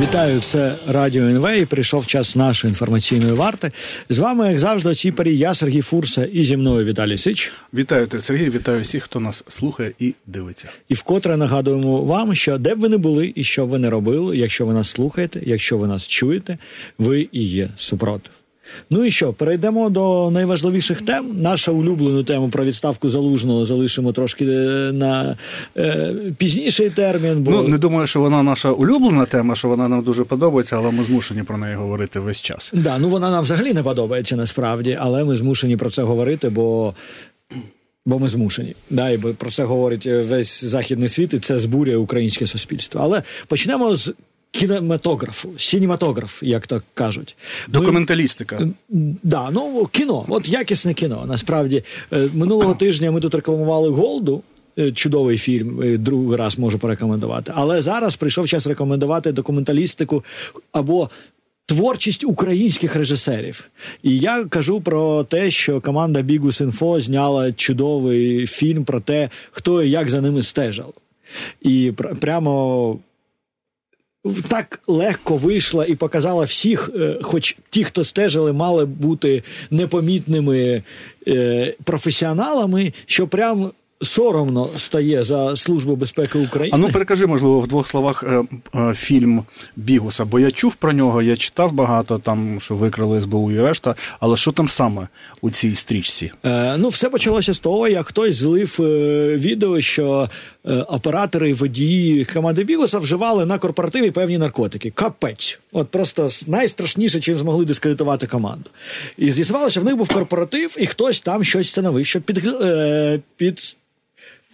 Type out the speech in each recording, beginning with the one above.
Вітаю, це Радіо НВ. і Прийшов час нашої інформаційної варти. З вами, як завжди, ці парі я Сергій Фурса і зі мною Віталій Сич. Вітаю те, Сергій, вітаю всіх, хто нас слухає і дивиться. І вкотре нагадуємо вам, що де б ви не були і що б ви не робили, якщо ви нас слухаєте, якщо ви нас чуєте, ви і є супротив. Ну і що, перейдемо до найважливіших тем. Нашу улюблену тему про відставку залужного залишимо трошки е, на е, пізніший термін. Бо... Ну не думаю, що вона наша улюблена тема, що вона нам дуже подобається, але ми змушені про неї говорити весь час. Да, ну вона нам взагалі не подобається насправді, але ми змушені про це говорити, бо. Бо ми змушені, да, і про це говорить весь західний світ, і це збурює українське суспільство. Але почнемо з кінематографу, сінематограф, як то кажуть. Документалістика. Ми, да, ну кіно, от якісне кіно. Насправді е, минулого тижня ми тут рекламували Голду. Е, чудовий фільм, е, другий раз можу порекомендувати. Але зараз прийшов час рекомендувати документалістику або творчість українських режисерів. І я кажу про те, що команда Бігус Інфо зняла чудовий фільм про те, хто і як за ними стежав. І прямо так легко вийшла і показала всіх, е, хоч ті, хто стежили, мали бути непомітними е, професіоналами, що прям соромно стає за службу безпеки України. А ну перекажи, можливо, в двох словах е, е, фільм Бігуса, бо я чув про нього, я читав багато там, що викрали СБУ і решта. Але що там саме у цій стрічці? Е, Ну, все почалося з того, як хтось злив е, відео, що е, оператори, водії команди Бігуса вживали на корпоративі певні наркотики. Капець, от просто найстрашніше, чим змогли дискредитувати команду. І з'ясувалося, що в них був корпоратив, і хтось там щось становив, що під, е, під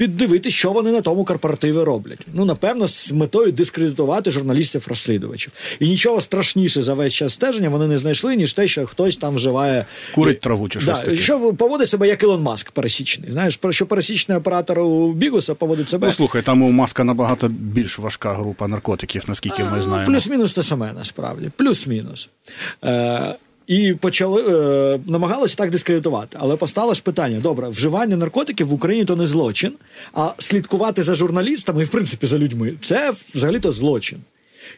піддивитися, що вони на тому корпоративі роблять. Ну, напевно, з метою дискредитувати журналістів-розслідувачів. І нічого страшніше за весь час стеження вони не знайшли, ніж те, що хтось там вживає курить траву чи щось да, таке. Що поводить себе як Ілон Маск пересічний. Знаєш, про що пересічний оператор у Бігуса поводить себе. Ну слухай, там у Маска набагато більш важка група наркотиків, наскільки ми знаємо. Плюс-мінус те саме насправді. Плюс-мінус. Е, і почали е, намагалися так дискредитувати. Але постало ж питання: добре, вживання наркотиків в Україні то не злочин, а слідкувати за журналістами і в принципі за людьми це взагалі то злочин.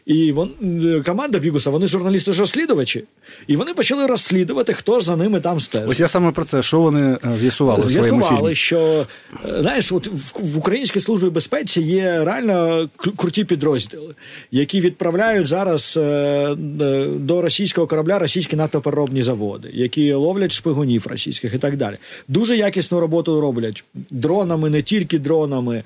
І вон, команда Бігуса, вони журналісти ж розслідувачі. і вони почали розслідувати, хто ж за ними там стежить. Ось я саме про це, що вони е, з'ясували? в З'ясували, що е, знаєш, от в Українській службі безпеці є реально круті підрозділи, які відправляють зараз е, до російського корабля російські нафтопереробні заводи, які ловлять шпигунів російських і так далі. Дуже якісну роботу роблять дронами, не тільки дронами.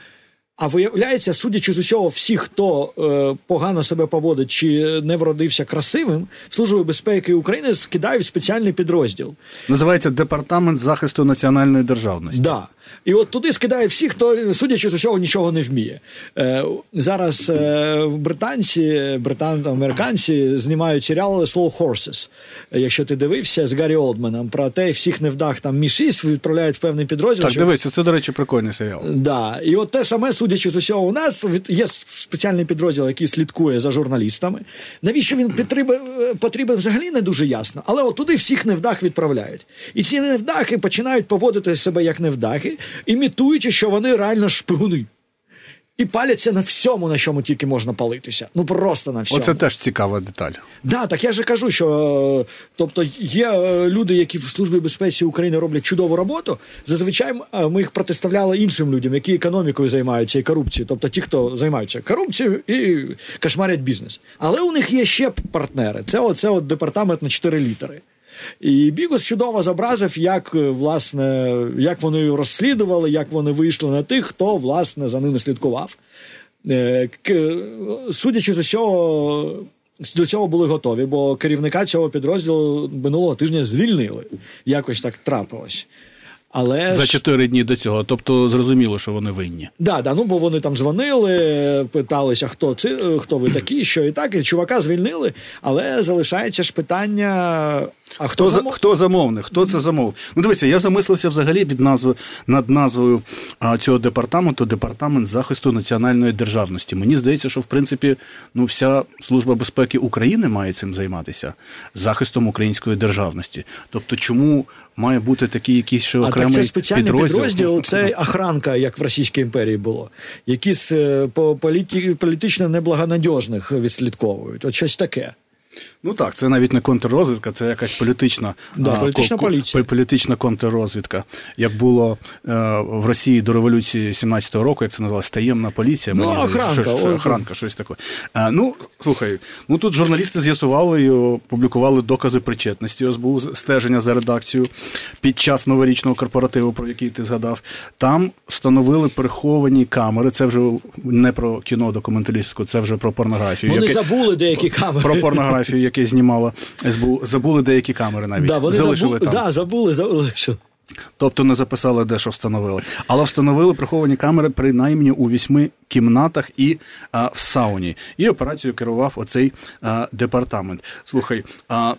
А виявляється, судячи з усього, всі, хто е, погано себе поводить чи не вродився красивим, служби безпеки України скидають спеціальний підрозділ. Називається департамент захисту національної державності. Да. І от туди скидає всіх, хто, судячи з усього, нічого не вміє. Е, Зараз е, британці, британ, американці знімають серіал Slow Horses. Якщо ти дивився з Гаррі Олдманом про те, всіх невдах там мі 6 відправляють в певний підрозділ. Так, що... дивися, це, до речі, прикольний серіал. Да. І от те саме, судячи з усього, у нас є спеціальний підрозділ, який слідкує за журналістами. Навіщо він потрібен, потрібен взагалі не дуже ясно. Але от туди всіх невдах відправляють. І ці невдахи починають поводити себе як невдахи імітуючи, що вони реально шпигуни. І паляться на всьому, на чому тільки можна палитися. Ну просто на всьому. Оце теж цікава деталь. Да, так я же кажу, що тобто є е, люди, які в службі безпеці України роблять чудову роботу. Зазвичай е, ми їх протиставляли іншим людям, які економікою займаються і корупцією, тобто ті, хто займаються корупцією і кошмарять бізнес. Але у них є ще партнери. Це оце от департамент на 4 літери. І Бігус чудово зобразив, як е, власне, як вони розслідували, як вони вийшли на тих, хто власне за ними слідкував. Е, судячи з усього, до цього були готові, бо керівника цього підрозділу минулого тижня звільнили. Якось так трапилось. Але за чотири дні до цього, тобто зрозуміло, що вони винні. Да, да, ну бо вони там дзвонили, питалися, хто це, хто ви такі, що і так, і чувака звільнили. Але залишається ж питання: А Хто, хто за, замов- хто замовник? Хто це замовив? Ну дивися, я замислився взагалі під назвою над назвою цього департаменту департамент захисту національної державності. Мені здається, що в принципі ну вся служба безпеки України має цим займатися захистом української державності. Тобто, чому має бути такий якийсь ще А так окремий це спеціальний підрозділ, підрозділ? це охранка, як в Російській імперії було. Які з е, по політі, політично неблагонадіжних відслідковують. От щось таке. Ну так, це навіть не контррозвідка, це якась політична, Да, політична ко- поліція. політична контррозвідка. Як було е, в Росії до революції 17-го року, як це називалось, таємна поліція. Ну, здається, охранка, щось- охранка, щось таке. Е, ну, слухай, ну тут журналісти з'ясували і опублікували докази причетності СБУ, стеження за редакцію під час новорічного корпоративу, про який ти згадав. Там встановили приховані камери. Це вже не про кіно документалістику, це вже про порнографію. Вони яке- забули деякі камери. про порнографію, яке знімала СБУ. Забули деякі камери навіть. Да, вони Залишили забули, там. да, забули, залишили. Тобто не записали, де що встановили. Але встановили приховані камери принаймні у вісьми кімнатах і а, в сауні. І операцію керував оцей а, департамент. Слухай. А,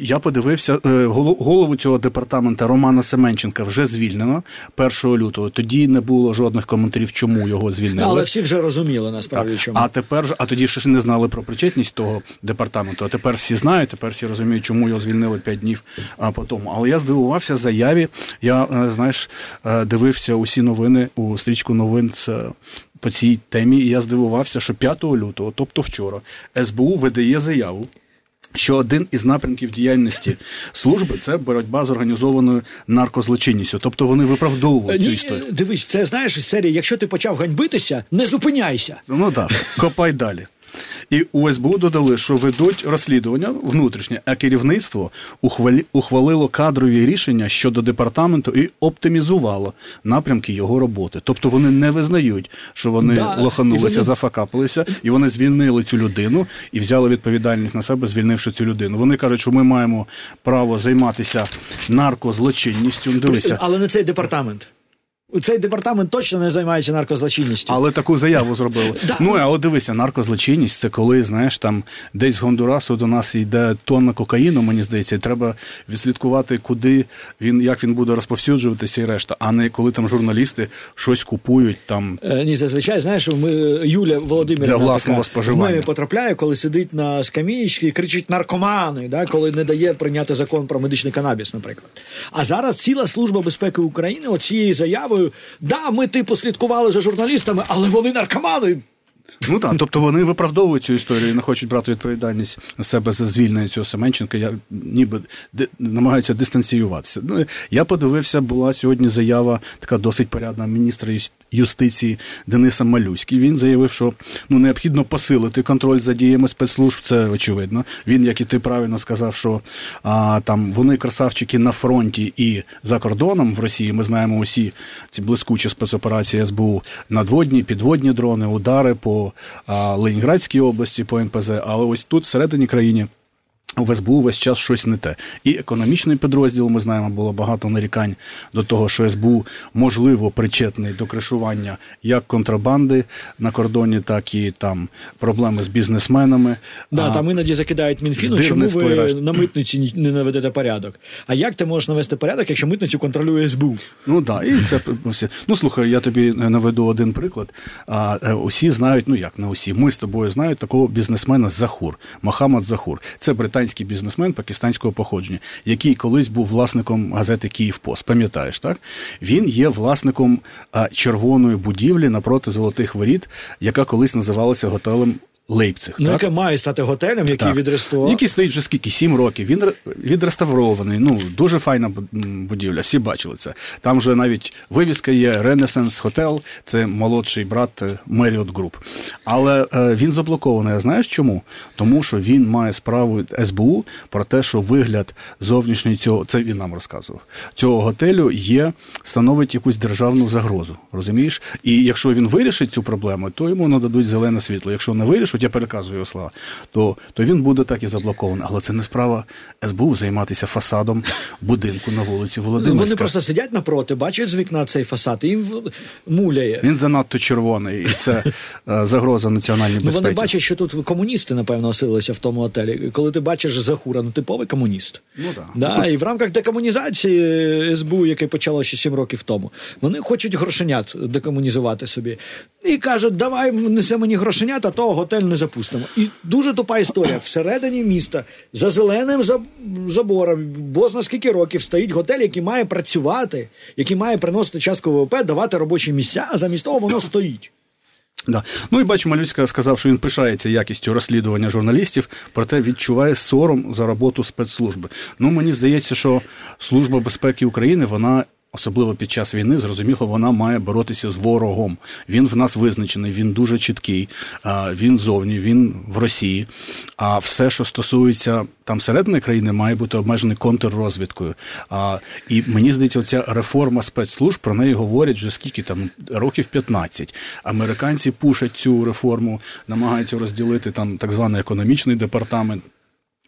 я подивився е, голову цього департамента Романа Семенченка вже звільнено 1 лютого. Тоді не було жодних коментарів, чому його звільнили. Але всі вже розуміли насправді, Так. чому. А тепер а тоді ще не знали про причетність того департаменту. А тепер всі знають, тепер всі розуміють, чому його звільнили 5 днів по тому. Але я здивувався заяві. Я е, знаєш, е, дивився усі новини у стрічку новин. Це по цій темі, і я здивувався, що 5 лютого, тобто вчора, СБУ видає заяву. Що один із напрямків діяльності служби це боротьба з організованою наркозлочинністю. Тобто вони виправдовують цю історію. Дивись, це знаєш серія. якщо ти почав ганьбитися, не зупиняйся. Ну так, копай далі. І у СБУ додали, що ведуть розслідування внутрішнє, а керівництво ухвалі, ухвалило кадрові рішення щодо департаменту і оптимізувало напрямки його роботи. Тобто вони не визнають, що вони Да, лоханулися, вони- зафакапилися, і вони звільнили цю людину і взяли відповідальність на себе, звільнивши цю людину. Вони кажуть, що ми маємо право займатися наркозлочинністю. Дивися, Але не цей департамент. Цей департамент точно не займається наркозлочинністю. Але таку заяву зробили. Ну, а от дивися, наркозлочинність це коли, знаєш, там десь з Гондурасу до нас йде тонна кокаїну, мені здається, і треба відслідкувати, куди він, як він буде розповсюджуватися і решта, а не коли там журналісти щось купують там. Е, Ні, зазвичай, знаєш, ми Юля Володимирівна Для власного така, споживання. в потрапляє, коли сидить на скамієчці і кричить наркомани, да, коли не дає прийняти закон про медичний канабіс, наприклад. А зараз ціла служба безпеки України оцією заявою: да, ми типу слідкували за журналістами, але вони наркомани. Ну так, тобто вони виправдовують цю історію і не хочуть брати відповідальність на себе за звільнення цього Семенченка. Я ніби намагаються дистанціюватися. Ну, я подивився, була сьогодні заява така досить порядна міністра юстиції Дениса Малюський. Він заявив, що ну необхідно посилити контроль за діями спецслужб. Це очевидно. Він, як і ти правильно сказав, що а, там вони красавчики на фронті і за кордоном в Росії. Ми знаємо усі ці блискучі спецоперації СБУ надводні, підводні дрони, удари по а, Ленінградській області, по НПЗ. Але ось тут, всередині країни. В СБУ весь час щось не те. І економічний підрозділ, ми знаємо, було багато нарікань до того, що СБУ можливо причетний до кришування як контрабанди на кордоні, так і там проблеми з бізнесменами. Да, А, там іноді закидають Мінфіну, чому ви решта. на митниці не наведете порядок. А як ти можеш навести порядок, якщо митницю контролює СБУ? Ну так, і це. Ну слухай, я тобі наведу один приклад. А, е, усі знають, ну як не усі, ми з тобою знають такого бізнесмена Захур, Мохаммад Захур. Це британський бізнесмен пакистанського походження, який колись був власником газети Київ Пос, Пам'ятаєш, так? Він є власником червоної будівлі напроти золотих воріт, яка колись називалася готелем Лейпциг. Ну, так? яке має стати готелем, який Так. відреставрував. Який стоїть вже скільки? Сім років. Він ре- відреставрований. Ну, дуже файна будівля, всі бачили це. Там вже навіть вивіска є Renaissance Hotel, це молодший брат Marriott Group. Але е, він заблокований. А знаєш чому? Тому що він має справу СБУ про те, що вигляд зовнішній цього, це він нам розказував, цього готелю є, становить якусь державну загрозу. Розумієш? І якщо він вирішить цю проблему, то йому нададуть зелене світло. Якщо не вирішить, от я переказую його слова, то то він буде так і заблокований. Але це не справа СБУ займатися фасадом будинку на вулиці Володимирська. Вони просто сидять напроти, бачать з вікна цей фасад, і їм муляє. Він занадто червоний, і це е, загроза національній безпеці. Ну, Вони бачать, що тут комуністи, напевно, оселилися в тому отелі. Коли ти бачиш Захура, ну типовий комуніст. Ну, да. Да, І в рамках декомунізації СБУ, яке почало ще сім років тому, вони хочуть грошенят декомунізувати собі. І кажуть, давай несе мені грошенят, а то готель не запустимо. І дуже тупа історія. Всередині міста за зеленим забором, бо зна скільки років стоїть готель, який має працювати, який має приносити частку ВВП, давати робочі місця, а замість того воно стоїть. Да. Ну і бачу, Малюцька сказав, що він пишається якістю розслідування журналістів, проте відчуває сором за роботу спецслужби. Ну мені здається, що Служба безпеки України вона особливо під час війни, зрозуміло, вона має боротися з ворогом. Він в нас визначений, він дуже чіткий, він зовні, він в Росії. А все, що стосується там середини країни, має бути обмежений контррозвідкою. І мені здається, ця реформа спецслужб про неї говорять вже скільки там років 15. Американці пушать цю реформу, намагаються розділити там так званий економічний департамент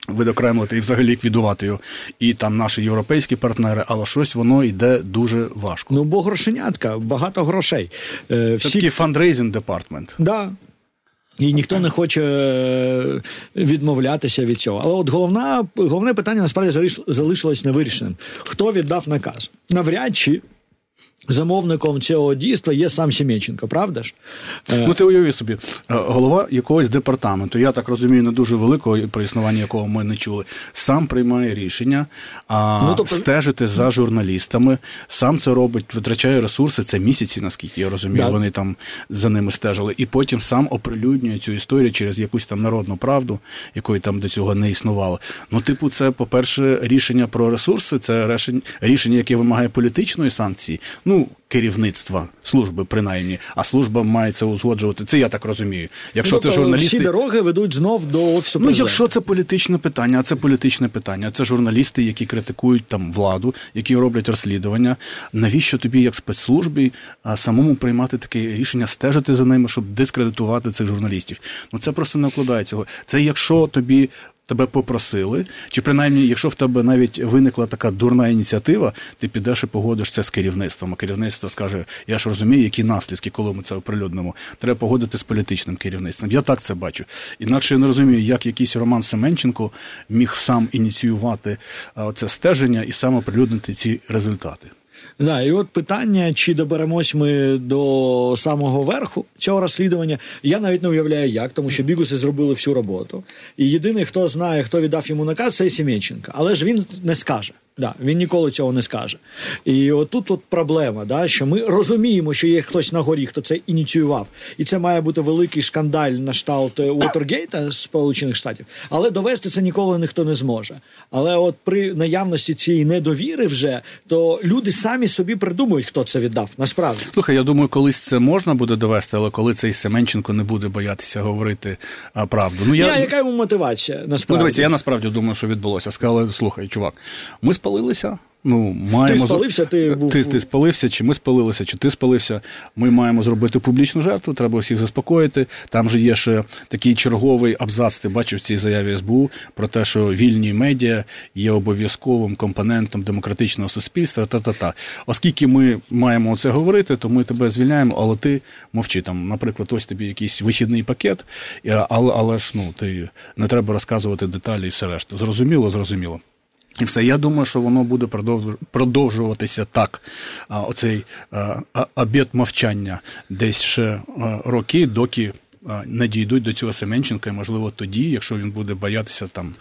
видокремлити і взагалі ліквідувати його, і там наші європейські партнери, але щось воно йде дуже важко. Ну бо грошенятка, багато грошей. Е, всі... Це такий fundraising department. Да. І ніхто не хоче е, відмовлятися від цього. Але от головна, головне питання насправді залишилось невирішеним. Хто віддав наказ? Навряд чи Замовником цього дійства є сам Сім'яченко, правда ж? Е, ну, ти уяви собі, е, голова якогось департаменту, я так розумію, не дуже великого, про існування якого ми не чули, сам приймає рішення а, ну, тобто... стежити за журналістами, сам це робить, витрачає ресурси, це місяці, наскільки я розумію, да. вони там за ними стежили, і потім сам оприлюднює цю історію через якусь там народну правду, якої там до цього не існувало. Ну, типу, це, по-перше, рішення про ресурси, це рішення, яке вимагає політичної санкції. Ну, ну, керівництва служби, принаймні, а служба має це узгоджувати. Це я так розумію. Якщо ну, це журналісти... всі дороги ведуть знов до офісу. Ну, якщо це політичне питання, а це політичне питання. Це журналісти, які критикують там владу, які роблять розслідування. Навіщо тобі, як спецслужбі, самому приймати таке рішення, стежити за ними, щоб дискредитувати цих журналістів? Ну це просто не вкладається. Це якщо тобі тебе попросили, чи принаймні, якщо в тебе навіть виникла така дурна ініціатива, ти підеш і погодиш це з керівництвом. А керівництво скаже: Я ж розумію, які наслідки, коли ми це оприлюднимо. Треба погодити з політичним керівництвом. Я так це бачу. Інакше я не розумію, як якийсь Роман Семенченко міг сам ініціювати це стеження і сам оприлюднити ці результати. Да, і от питання, чи доберемось ми до самого верху цього розслідування, я навіть не уявляю, як, тому що бігуси зробили всю роботу. І єдиний, хто знає, хто віддав йому наказ, це Сім'янченко. Але ж він не скаже. Да, Він ніколи цього не скаже. І отут от проблема, да, що ми розуміємо, що є хтось на горі, хто це ініціював. І це має бути великий шкандаль на шталт Уотергейта з Сполучених Штатів. Але довести це ніколи ніхто не зможе. Але от при наявності цієї недовіри вже, то люди самі собі придумують, хто це віддав. Насправді. Слухай, я думаю, колись це можна буде довести, але коли цей Семенченко не буде боятися говорити правду. Ну, я... я яка йому мотивація? Насправді? Ну, дивіться, я насправді думаю, що відбулося. Сказали, слухай, чувак, ми спалилися. Ну, маємо Ти спалився, ти був... Ти, ти спалився, чи ми спалилися, чи ти спалився. Ми маємо зробити публічну жертву, треба всіх заспокоїти. Там же є ще такий черговий абзац, ти бачив в цій заяві СБУ про те, що вільні медіа є обов'язковим компонентом демократичного суспільства. Та-та-та. Оскільки ми маємо це говорити, то ми тебе звільняємо, але ти мовчи. Там, Наприклад, ось тобі якийсь вихідний пакет, але але ж ну, ти не треба розказувати деталі і все решта. Зрозуміло, зрозуміло. І все, я думаю, що воно буде продовжуватися так. Оцей обід мовчання десь ще роки, доки не дійдуть до цього Семенченка, і можливо тоді, якщо він буде боятися там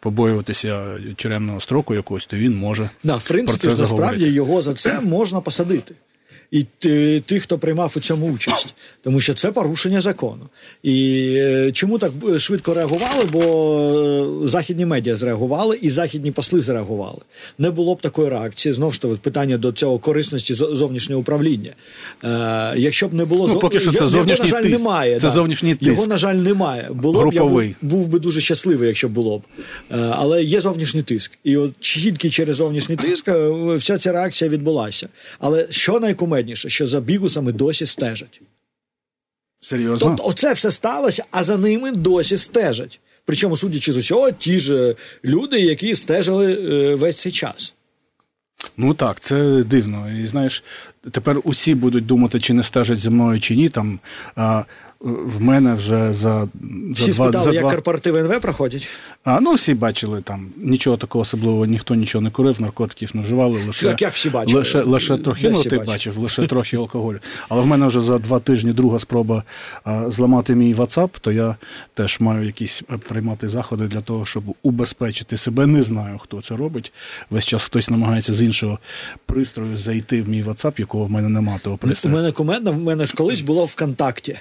побоюватися тюремного строку якогось, то він може. Да, в принципі, про це насправді його за це можна посадити і тих, хто приймав у цьому участь, тому що це порушення закону. І е, чому так швидко реагували? Бо е, західні медіа зреагували, і західні посли зреагували. Не було б такої реакції. Знову ж таки, питання до цього корисності зовнішнього управління. Е, Якщо б не було ну, поки що це зовнішній його, на жаль, тиск. немає. Це да. зовнішній тиск. Його, на жаль, немає. Було Груповий. б я був, був би дуже щасливий, якщо б було б. Е, але є зовнішній тиск. І от тільки через зовнішній тиск вся ця реакція відбулася. Але що найкумедніше? Кумедніше, що за бігусами досі стежать. Серйозно? Тобто, оце все сталося, а за ними досі стежать. Причому, судячи з усього, ті ж люди, які стежили е, весь цей час. Ну так, це дивно. І знаєш, тепер усі будуть думати, чи не стежать зі мною, чи ні. Там а, в мене вже за Всі за два спитали, за як два... корпоративи НВ проходять. А ну всі бачили там нічого такого особливого, ніхто нічого не курив, наркотиків не вживали. Лише як всі бачили? лише, лише трохи. Ну всі ти бачили? бачив, лише трохи алкоголю. Але в мене вже за два тижні друга спроба а, зламати мій WhatsApp, то я теж маю якісь е, приймати заходи для того, щоб убезпечити себе. Не знаю, хто це робить. Весь час хтось намагається з іншого пристрою зайти в мій WhatsApp, якого в мене немає того У мене кумедна, в мене ж колись було ВКонтакті.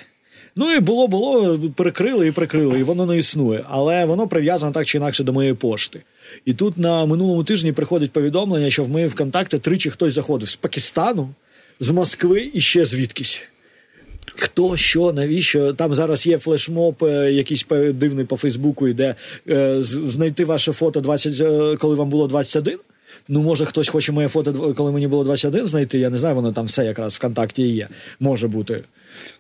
Ну і було, було, прикрили і прикрили, і воно не існує. Але воно прив'язано так чи інакше до моєї пошти. І тут на минулому тижні приходить повідомлення, що в мої ВКонтакті тричі хтось заходив з Пакистану, з Москви і ще звідкись. Хто, що, навіщо? Там зараз є флешмоб, е, якийсь дивний по Фейсбуку йде е, знайти ваше фото 20, е, коли вам було 21. Ну, може, хтось хоче моє фото, коли мені було 21 знайти. Я не знаю, воно там все якраз ВКонтакті контакті є. Може бути.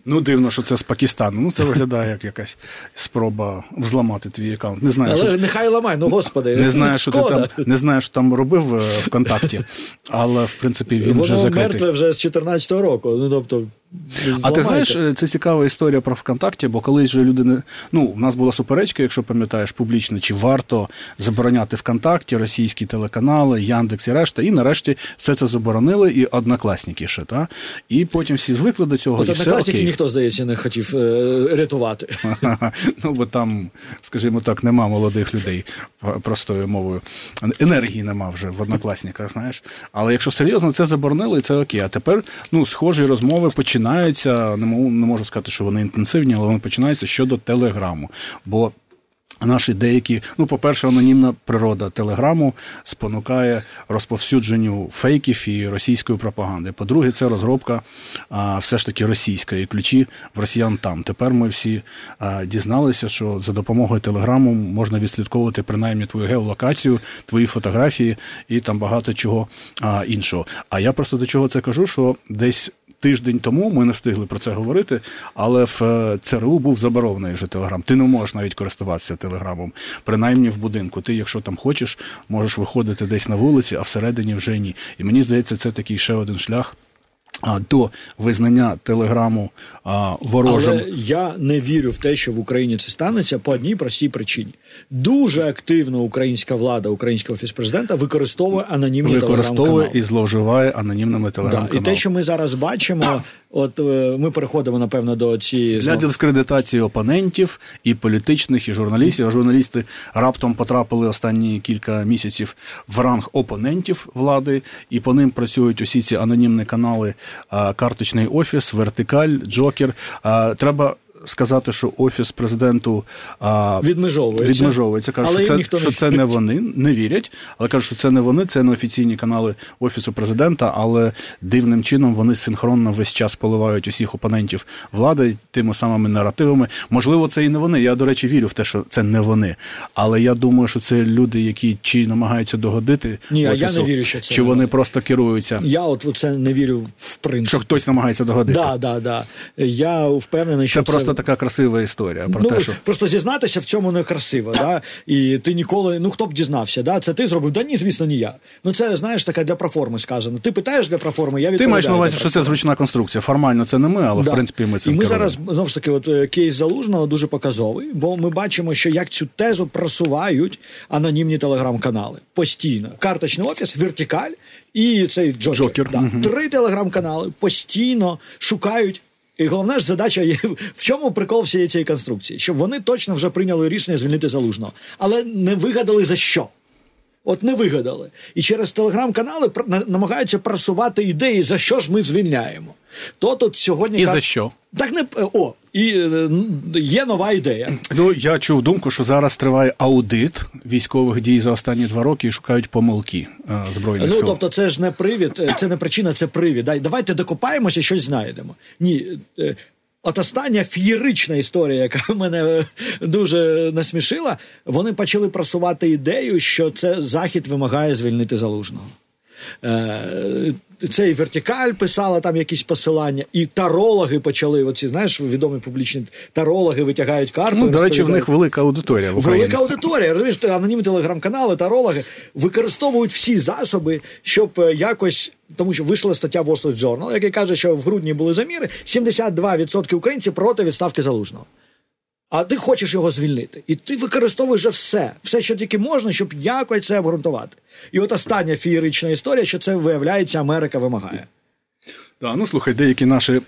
Ну, дивно, що це з Пакистану. Ну, це виглядає як якась спроба взламати твій аккаунт. Не знаю, Але що... нехай ламай, ну господи. Не знаю, що ти там не знаю, що там робив е, ВКонтакті, але в принципі він вже Воно закритий. мертве вже з 14-го року. Ну, тобто, А ти знаєш, е, це цікава історія про ВКонтакті, бо колись же люди не. Ну, в нас була суперечка, якщо пам'ятаєш, публічно, чи варто забороняти ВКонтакті, російські телеканали, Яндекс і решта. І нарешті все це заборонили, і однокласники ще, та? І потім всі звикли до цього. От і все однокласники окей. ніхто, здається, не хотів е, рятувати. Ну, бо там, скажімо так, нема молодих людей простою мовою. Енергії нема вже в однокласниках, знаєш. Але якщо серйозно, це заборонили, це окей. А тепер ну, схожі розмови починаються. Не можу сказати, що вони інтенсивні, але вони починаються щодо телеграму. Бо Наші деякі, ну, по-перше, анонімна природа телеграму спонукає розповсюдженню фейків і російської пропаганди. По-друге, це розробка а, все ж таки російська, і ключі в росіян там. Тепер ми всі а, дізналися, що за допомогою телеграму можна відслідковувати принаймні твою геолокацію, твої фотографії і там багато чого а, іншого. А я просто до чого це кажу, що десь. Тиждень тому ми не встигли про це говорити, але в е, ЦРУ був заборонений вже телеграм. Ти не можеш навіть користуватися телеграмом, принаймні в будинку. Ти, якщо там хочеш, можеш виходити десь на вулиці, а всередині вже ні. І мені здається, це такий ще один шлях. До визнання телеграму а, ворожим Але я не вірю в те, що в Україні це станеться по одній простій причині. Дуже активно українська влада, український офіс президента використовує анонімні використовує телеграм-канали. і зловживає анонімними Да. телеграм-каналами. І те, що ми зараз бачимо, от е, ми переходимо напевно до цієї Для дискредитації опонентів і політичних, і журналістів. А журналісти раптом потрапили останні кілька місяців в ранг опонентів влади, і по ним працюють усі ці анонімні канали Карточний офіс, Вертикаль, Джокер. Треба. Сказати, що офіс президенту а, Відмежовується. відмежовується. Але що, це, ніхто не це не вони, не вірять, але кажуть, що це не вони, це не офіційні канали офісу президента, але дивним чином вони синхронно весь час поливають усіх опонентів влади тими самими наративами. Можливо, це і не вони. Я, до речі, вірю в те, що це не вони. Але я думаю, що це люди, які чи намагаються догодити Ні, а я не вірю, що це чи не вони просто керуються. Я от це не вірю в принцип. Що хтось намагається догодити. Да, да, да. Я впевнений, що Це просто така красива історія про ну, те, що Просто зізнатися в цьому некрасиво, да? і ти ніколи, ну хто б дізнався, да? це ти зробив, да ні, звісно, не я. Ну це знаєш таке для проформи сказано. Ти питаєш для проформи, я ти маєш на увазі, що це зручна конструкція. Формально це не ми, але Да. в принципі ми цим І ми керуємо. зараз знову ж таки, от е, кейс залужного дуже показовий, бо ми бачимо, що як цю тезу просувають анонімні телеграм-канали постійно. Карточний офіс, вертикаль і цей Джокер. Джокер, Да. мгм. Три телеграм-канали постійно шукають. І головна ж задача є в чому прикол всієї цієї конструкції, щоб вони точно вже прийняли рішення звільнити залужного, але не вигадали за що. От не вигадали. І через телеграм-канали намагаються просувати ідеї, за що ж ми звільняємо. То тут сьогодні І кар- за що? Так не о, і е, є нова ідея. Ну, я чув думку, що зараз триває аудит військових дій за останні два роки і шукають помилки е, збройних Ну сил. тобто, це ж не привід, е, це не причина, це привід. Давайте докопаємося, щось знайдемо. Ні. Е, От остання фієрична історія, яка мене е, дуже насмішила, вони почали просувати ідею, що це захід вимагає звільнити залужного. Цей вертикаль писала там якісь посилання, і тарологи почали. Оці знаєш, відомі публічні тарологи витягають карту. Ну, До речі, в них велика аудиторія. в Україні. Велика аудиторія. Розумієш, анонімні телеграм-канали, тарологи використовують всі засоби, щоб е, якось. Тому що вийшла стаття Wall Street Journal, який каже, що в грудні були заміри 72% українців проти відставки залужного. А ти хочеш його звільнити. І ти використовуєш вже все, все, що тільки можна, щоб якось це обґрунтувати. І от остання фієрична історія, що це виявляється, Америка вимагає. Да, ну слухай, деякі наші е,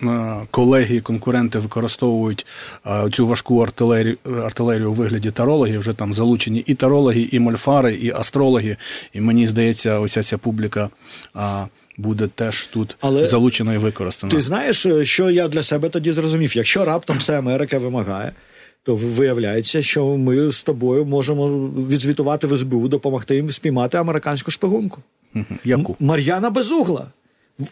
колеги, конкуренти використовують е, цю важку артилерію артилерію у вигляді тарологів. Вже там залучені і тарологи, і мольфари, і астрологи. І мені здається, ось ця публіка. Е, Буде теж тут Але залучена і використана. Ти знаєш, що я для себе тоді зрозумів? Якщо раптом все Америка вимагає, то виявляється, що ми з тобою можемо відзвітувати в СБУ, допомогти їм спіймати американську шпигунку. Яку? Мар'яна Безугла.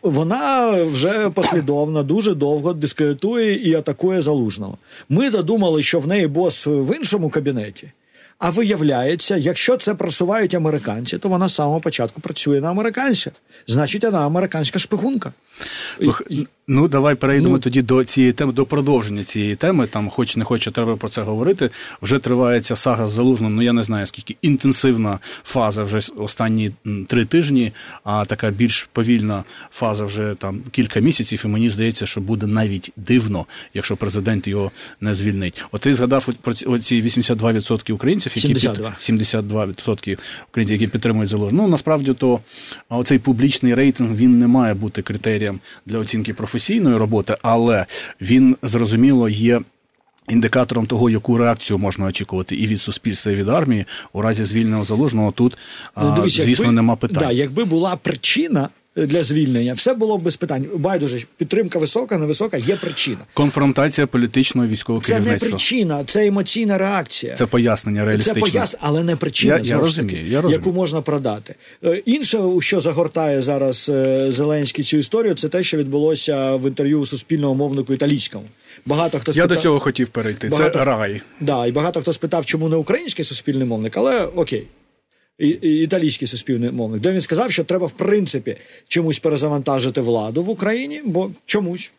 Вона вже послідовно дуже довго дискредитує і атакує залужного. Ми додумали, що в неї бос в іншому кабінеті. А виявляється, якщо це просувають американці, то вона з самого початку працює на американців. Значить, вона американська шпигунка. Слух, ну давай перейдемо ну, тоді до цієї теми, до продовження цієї теми. Там, хоч не хоче, треба про це говорити. Вже тривається сага з залужним. Ну я не знаю скільки інтенсивна фаза вже останні три тижні, а така більш повільна фаза вже там кілька місяців. І мені здається, що буде навіть дивно, якщо президент його не звільнить. От ти згадав про ці 82% українців, які 72%, під 72% українців, які підтримують залужного. Ну насправді то оцей публічний рейтинг він не має бути критерієм для оцінки професійної роботи, але він зрозуміло є. Індикатором того, яку реакцію можна очікувати і від суспільства, і від армії у разі звільненого залужного тут, ну, дивіться, звісно, якби, нема питань. Да, Якби була причина для звільнення, все було без питань. Байдуже підтримка висока, невисока, є причина. Конфронтація політичного військового керівництва. Це не причина, це емоційна реакція. Це пояснення реалістичне. Це пояснення, але не причина, я, я розумію, я розумію. яку можна продати. Е, інше, що загортає зараз е, Зеленський цю історію, це те, що відбулося в інтерв'ю суспільного мовнику італійському. Багато хто спитав... Я до цього хотів перейти. Багато... Це рай. Да, і багато хто спитав, чому не український суспільний мовник, але окей італійський суспільний мовник, де він сказав, що треба в принципі чомусь перезавантажити владу в Україні, бо чомусь.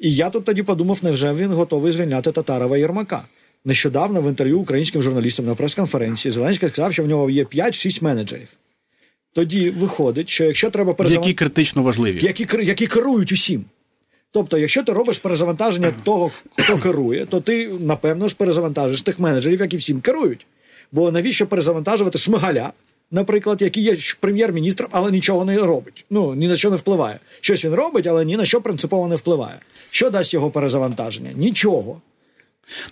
І я тут тоді подумав, невже він готовий звільняти Татарова Єрмака. Нещодавно в інтерв'ю українським журналістам на прес-конференції Зеленський сказав, що в нього є 5-6 менеджерів. Тоді виходить, що якщо треба перезавантажити... Які критично важливі. Які, які керують усім. Тобто, якщо ти робиш перезавантаження того, хто керує, то ти, напевно ж, перезавантажиш тих менеджерів, які всім керують. Бо навіщо перезавантажувати Шмигаля, наприклад, який є прем'єр-міністром, але нічого не робить. Ну ні на що не впливає. Щось він робить, але ні на що принципово не впливає. Що дасть його перезавантаження? Нічого.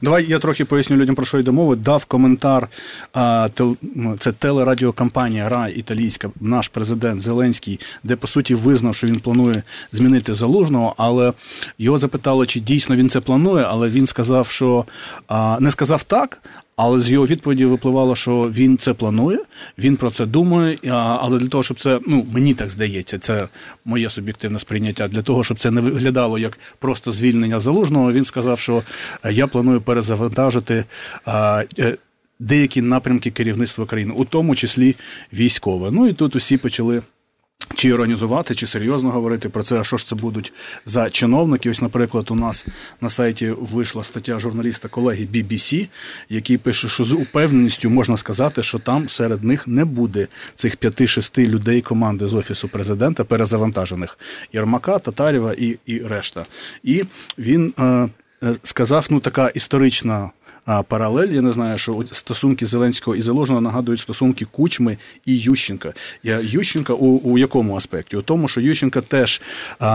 Давай я трохи поясню людям, про що йде мова. Дав коментар. А, тел, це телерадіокампанія Ра Італійська, наш президент Зеленський, де по суті визнав, що він планує змінити залужного, але його запитали, чи дійсно він це планує. Але він сказав, що а, не сказав так. Але з його відповіді випливало, що він це планує, він про це думає. Але для того, щоб це ну мені так здається, це моє суб'єктивне сприйняття. Для того, щоб це не виглядало як просто звільнення залужного, він сказав, що е, я планую перезавантажити. Е, деякі напрямки керівництва країни, у тому числі військове. Ну і тут усі почали чи іронізувати, чи серйозно говорити про це, а що ж це будуть за чиновники. Ось, наприклад, у нас на сайті вийшла стаття журналіста колеги BBC, який пише, що з упевненістю можна сказати, що там серед них не буде цих п'яти-шести людей команди з офісу президента, перезавантажених Єрмака, Татарєва і і решта. І він е, е сказав: ну така історична паралель. Я не знаю, що стосунки Зеленського і Залужного нагадують стосунки Кучми і Ющенка. Ющенка у, у якому аспекті? У тому, що Ющенка теж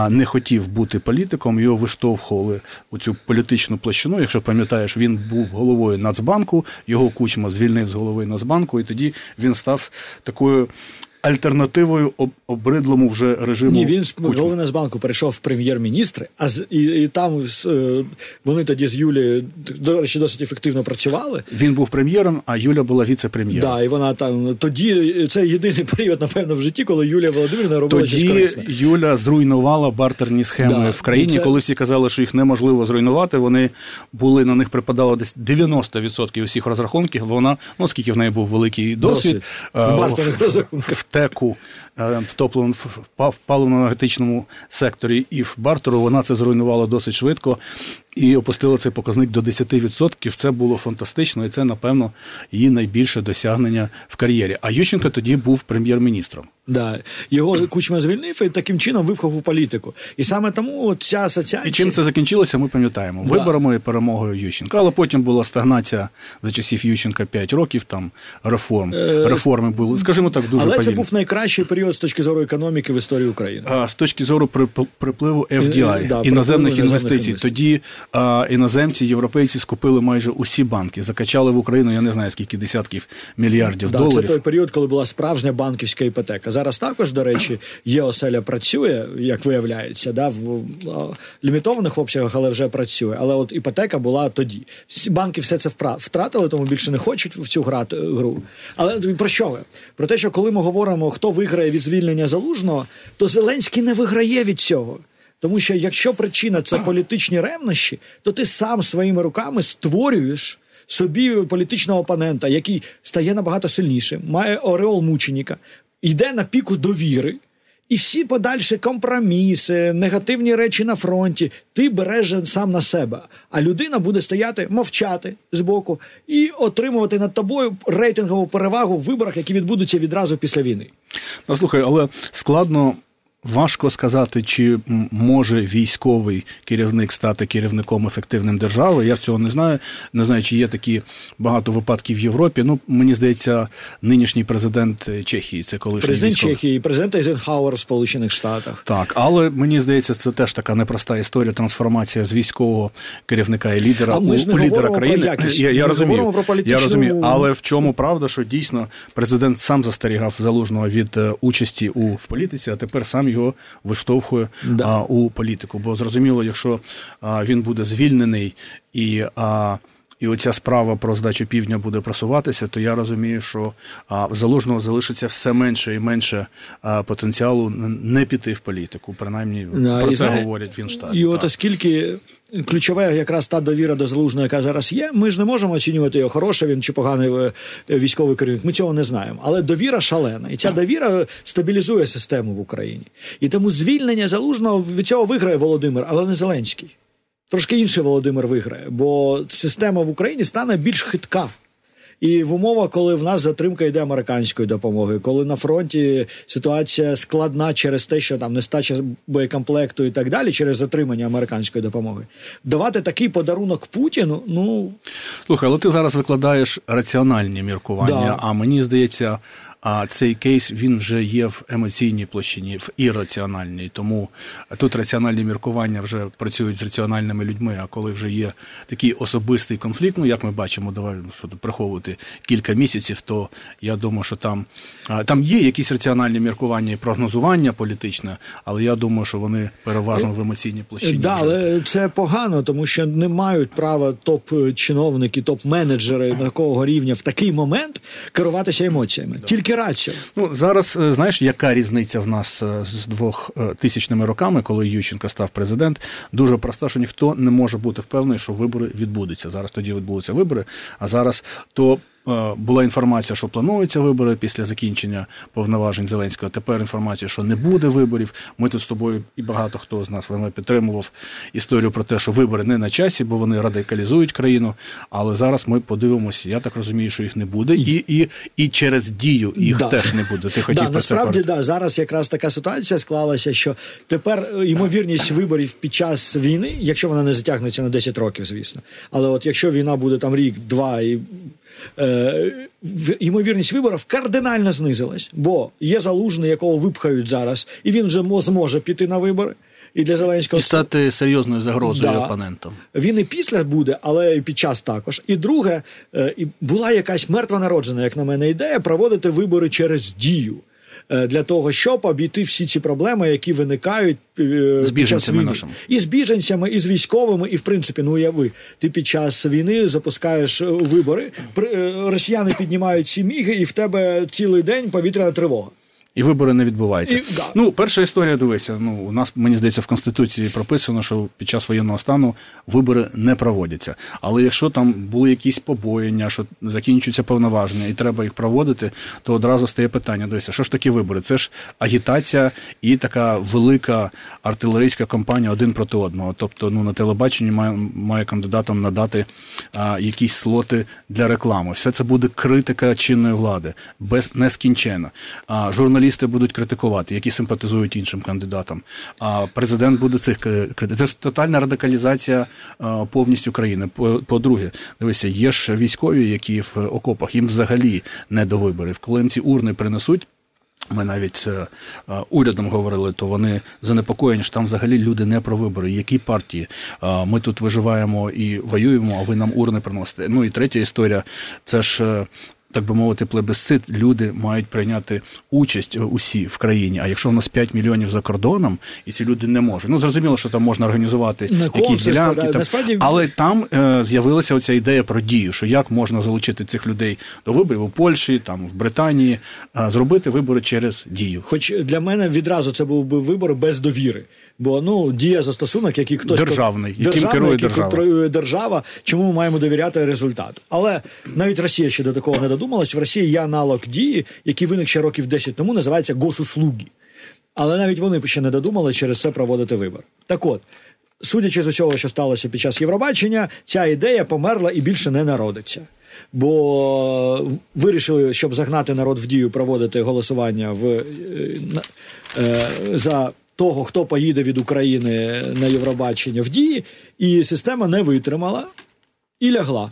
не хотів бути політиком, його виштовхували у цю політичну площину. Якщо пам'ятаєш, він був головою Нацбанку, його Кучма звільнив з голови Нацбанку, і тоді він став такою альтернативою обридлому вже режиму. Ні, він з банку перейшов в прем'єр-міністри, а з і, і там е, вони тоді з Юлією, до речі, досить ефективно працювали. Він був прем'єром, а Юля була віце-прем'єром. Да, і вона там тоді це єдиний період, напевно, в житті, коли Юлія Володимирівна робила тоді щось корисне. Юля зруйнувала бартерні схеми да, в країні. Це... Коли всі казали, що їх неможливо зруйнувати, вони були на них припадало десь 90% усіх розрахунків. Вона ну скільки в неї був великий досвід, досвід. в бартерних розрахунках теку топливному в паливно-енергетичному секторі і в бартеру, вона це зруйнувала досить швидко і опустила цей показник до 10%. Це було фантастично, і це, напевно, її найбільше досягнення в кар'єрі. А Ющенко тоді був прем'єр-міністром. Да. Його кучма звільнив і таким чином випхав у політику. І саме тому от ця асоціація... І чим це закінчилося, ми пам'ятаємо. Да. Виборами і перемогою Ющенка. Але потім була стагнація за часів Ющенка 5 років, там реформ. Е... реформи були, скажімо так, дуже Але повільно. це був найкращий період з точки зору економіки в історії України. А, З точки зору припливу FDI, і, е, да, іноземних інвестицій. інвестицій. Тоді а, іноземці, європейці скупили майже усі банки, закачали в Україну, я не знаю, скільки десятків мільярдів да, доларів. Це той період, коли була справжня банківська іпотека. Зараз також, до речі, є оселя працює, як виявляється, да, в лімітованих обсягах, але вже працює. Але от іпотека була тоді. Банки все це втратили, тому більше не хочуть в цю грати гру. Але про що ви? Про те, що коли ми говоримо, хто виграє від звільнення залужного, то Зеленський не виграє від цього. Тому що якщо причина це політичні ревнощі, то ти сам своїми руками створюєш собі політичного опонента, який стає набагато сильнішим, має ореол мученіка, йде на піку довіри. І всі подальші компроміси, негативні речі на фронті, ти береш сам на себе. А людина буде стояти, мовчати збоку і отримувати над тобою рейтингову перевагу в виборах, які відбудуться відразу після війни. Ну, слухай, але складно Важко сказати, чи може військовий керівник стати керівником ефективним держави. Я цього не знаю. Не знаю, чи є такі багато випадків в Європі. Ну мені здається, нинішній президент Чехії це колишній президент військовий. Чехії, президент Ейзенхауер в Сполучених Штатах. Так, але мені здається, це теж така непроста історія. Трансформація з військового керівника і лідера а ми ж не у лідера країни. Про я я ми розумію, про політичну... я розумію, але в чому правда, що дійсно президент сам застерігав залужного від е, участі у в політиці, а тепер сам його виштовхує да. а, у політику. Бо зрозуміло, якщо а, він буде звільнений і. А, і оця справа про здачу півдня буде просуватися, то я розумію, що в залужного залишиться все менше і менше потенціалу не піти в політику. Принаймні а, про це знає, говорять в Інштабі. І от оскільки ключове якраз та довіра до залужного, яка зараз є, ми ж не можемо оцінювати його хороший він чи поганий е, військовий керівник. Ми цього не знаємо. Але довіра шалена, і ця довіра стабілізує систему в Україні. І тому звільнення залужного від цього виграє Володимир, але не Зеленський. Трошки інший Володимир виграє, бо система в Україні стане більш хитка. І в умовах, коли в нас затримка йде американської допомоги, коли на фронті ситуація складна через те, що там нестача боєкомплекту і так далі, через затримання американської допомоги, давати такий подарунок Путіну. Ну слухай, але ти зараз викладаєш раціональні міркування. Да. А мені здається, а цей кейс він вже є в емоційній площині, в ірраціональній. Тому тут раціональні міркування вже працюють з раціональними людьми. А коли вже є такий особистий конфлікт, ну як ми бачимо, давай що приховувати кілька місяців, то я думаю, що там там є якісь раціональні міркування і прогнозування політичне, але я думаю, що вони переважно в емоційній площині. Да, але це погано, тому що не мають права топ-чиновники, топ-менеджери такого рівня в такий момент керуватися емоціями. Тільки рацію. Ну зараз е, знаєш, яка різниця в нас е, з двох е, тисячними роками, коли Ющенко став президент, дуже проста, що ніхто не може бути впевнений, що вибори відбудуться. Зараз тоді відбудуться вибори, а зараз то була інформація, що плануються вибори після закінчення повноважень Зеленського. Тепер інформація, що не буде виборів. Ми тут з тобою і багато хто з нас вона підтримував історію про те, що вибори не на часі, бо вони радикалізують країну. Але зараз ми подивимося. Я так розумію, що їх не буде, і і, і через дію їх да. теж не буде. Ти хотів да, про це насправді да зараз якраз така ситуація склалася, що тепер е, ймовірність виборів під час війни, якщо вона не затягнеться на 10 років, звісно. Але от якщо війна буде там рік, два і е, ймовірність виборів кардинально знизилась, бо є залужний, якого випхають зараз, і він вже зможе піти на вибори. І для Зеленського І стати серйозною загрозою да. опонентом. Він і після буде, але і під час також. І друге, е, була якась мертва народжена, як на мене, ідея проводити вибори через дію. Е, для того, щоб обійти всі ці проблеми, які виникають е, з біженцями нашими. і з біженцями, і з військовими, і в принципі, ну уяви, ти під час війни запускаєш е, вибори, росіяни піднімають ці міги, і в тебе цілий день повітряна тривога. І вибори не відбуваються. І, да. Ну, перша історія, дивися. Ну, у нас, мені здається, в Конституції прописано, що під час воєнного стану вибори не проводяться. Але якщо там були якісь побоєння, що закінчуються повноваження і треба їх проводити, то одразу стає питання: дивися, що ж такі вибори? Це ж агітація і така велика артилерійська кампанія один проти одного. Тобто, ну на телебаченні має, має кандидатам надати а, якісь слоти для реклами. Все це буде критика чинної влади, без нескінченно. А журналісти будуть критикувати, які симпатизують іншим кандидатам. А президент буде цих критикувати. Це тотальна радикалізація повністю країни. По- По-друге, дивися, є ж військові, які в окопах їм взагалі не до виборів. Коли їм ці урни принесуть. Ми навіть е, урядом говорили, то вони занепокоєні, що там взагалі люди не про вибори. Які партії? Е, Ми тут виживаємо і воюємо, а ви нам урни приносите. Ну і третя історія це ж. Так би мовити, плебисцит, люди мають прийняти участь е, усі в країні. А якщо в нас 5 мільйонів за кордоном, і ці люди не можуть. Ну зрозуміло, що там можна організувати На якісь консульство, ділянки. да, там. насправді- Але там е, з'явилася оця ідея про дію, що як можна залучити цих людей до виборів у Польщі, там в Британії, е, зробити вибори через дію. Хоч для мене відразу це був би вибор без довіри. Бо ну дія застосунок, який хтось Державний, яким державний, керує який держава. контролює держава. Чому ми маємо довіряти результату? Але навіть Росія ще до такого не додумалась. В Росії є аналог дії, який виник ще років 10 тому, називається госуслуги. Але навіть вони ще не додумали через це проводити вибор. Так от. Судячи з усього, що сталося під час Євробачення, ця ідея померла і більше не народиться. Бо вирішили, щоб загнати народ в дію, проводити голосування в, е, е, за того, хто поїде від України на Євробачення в дії, і система не витримала і лягла.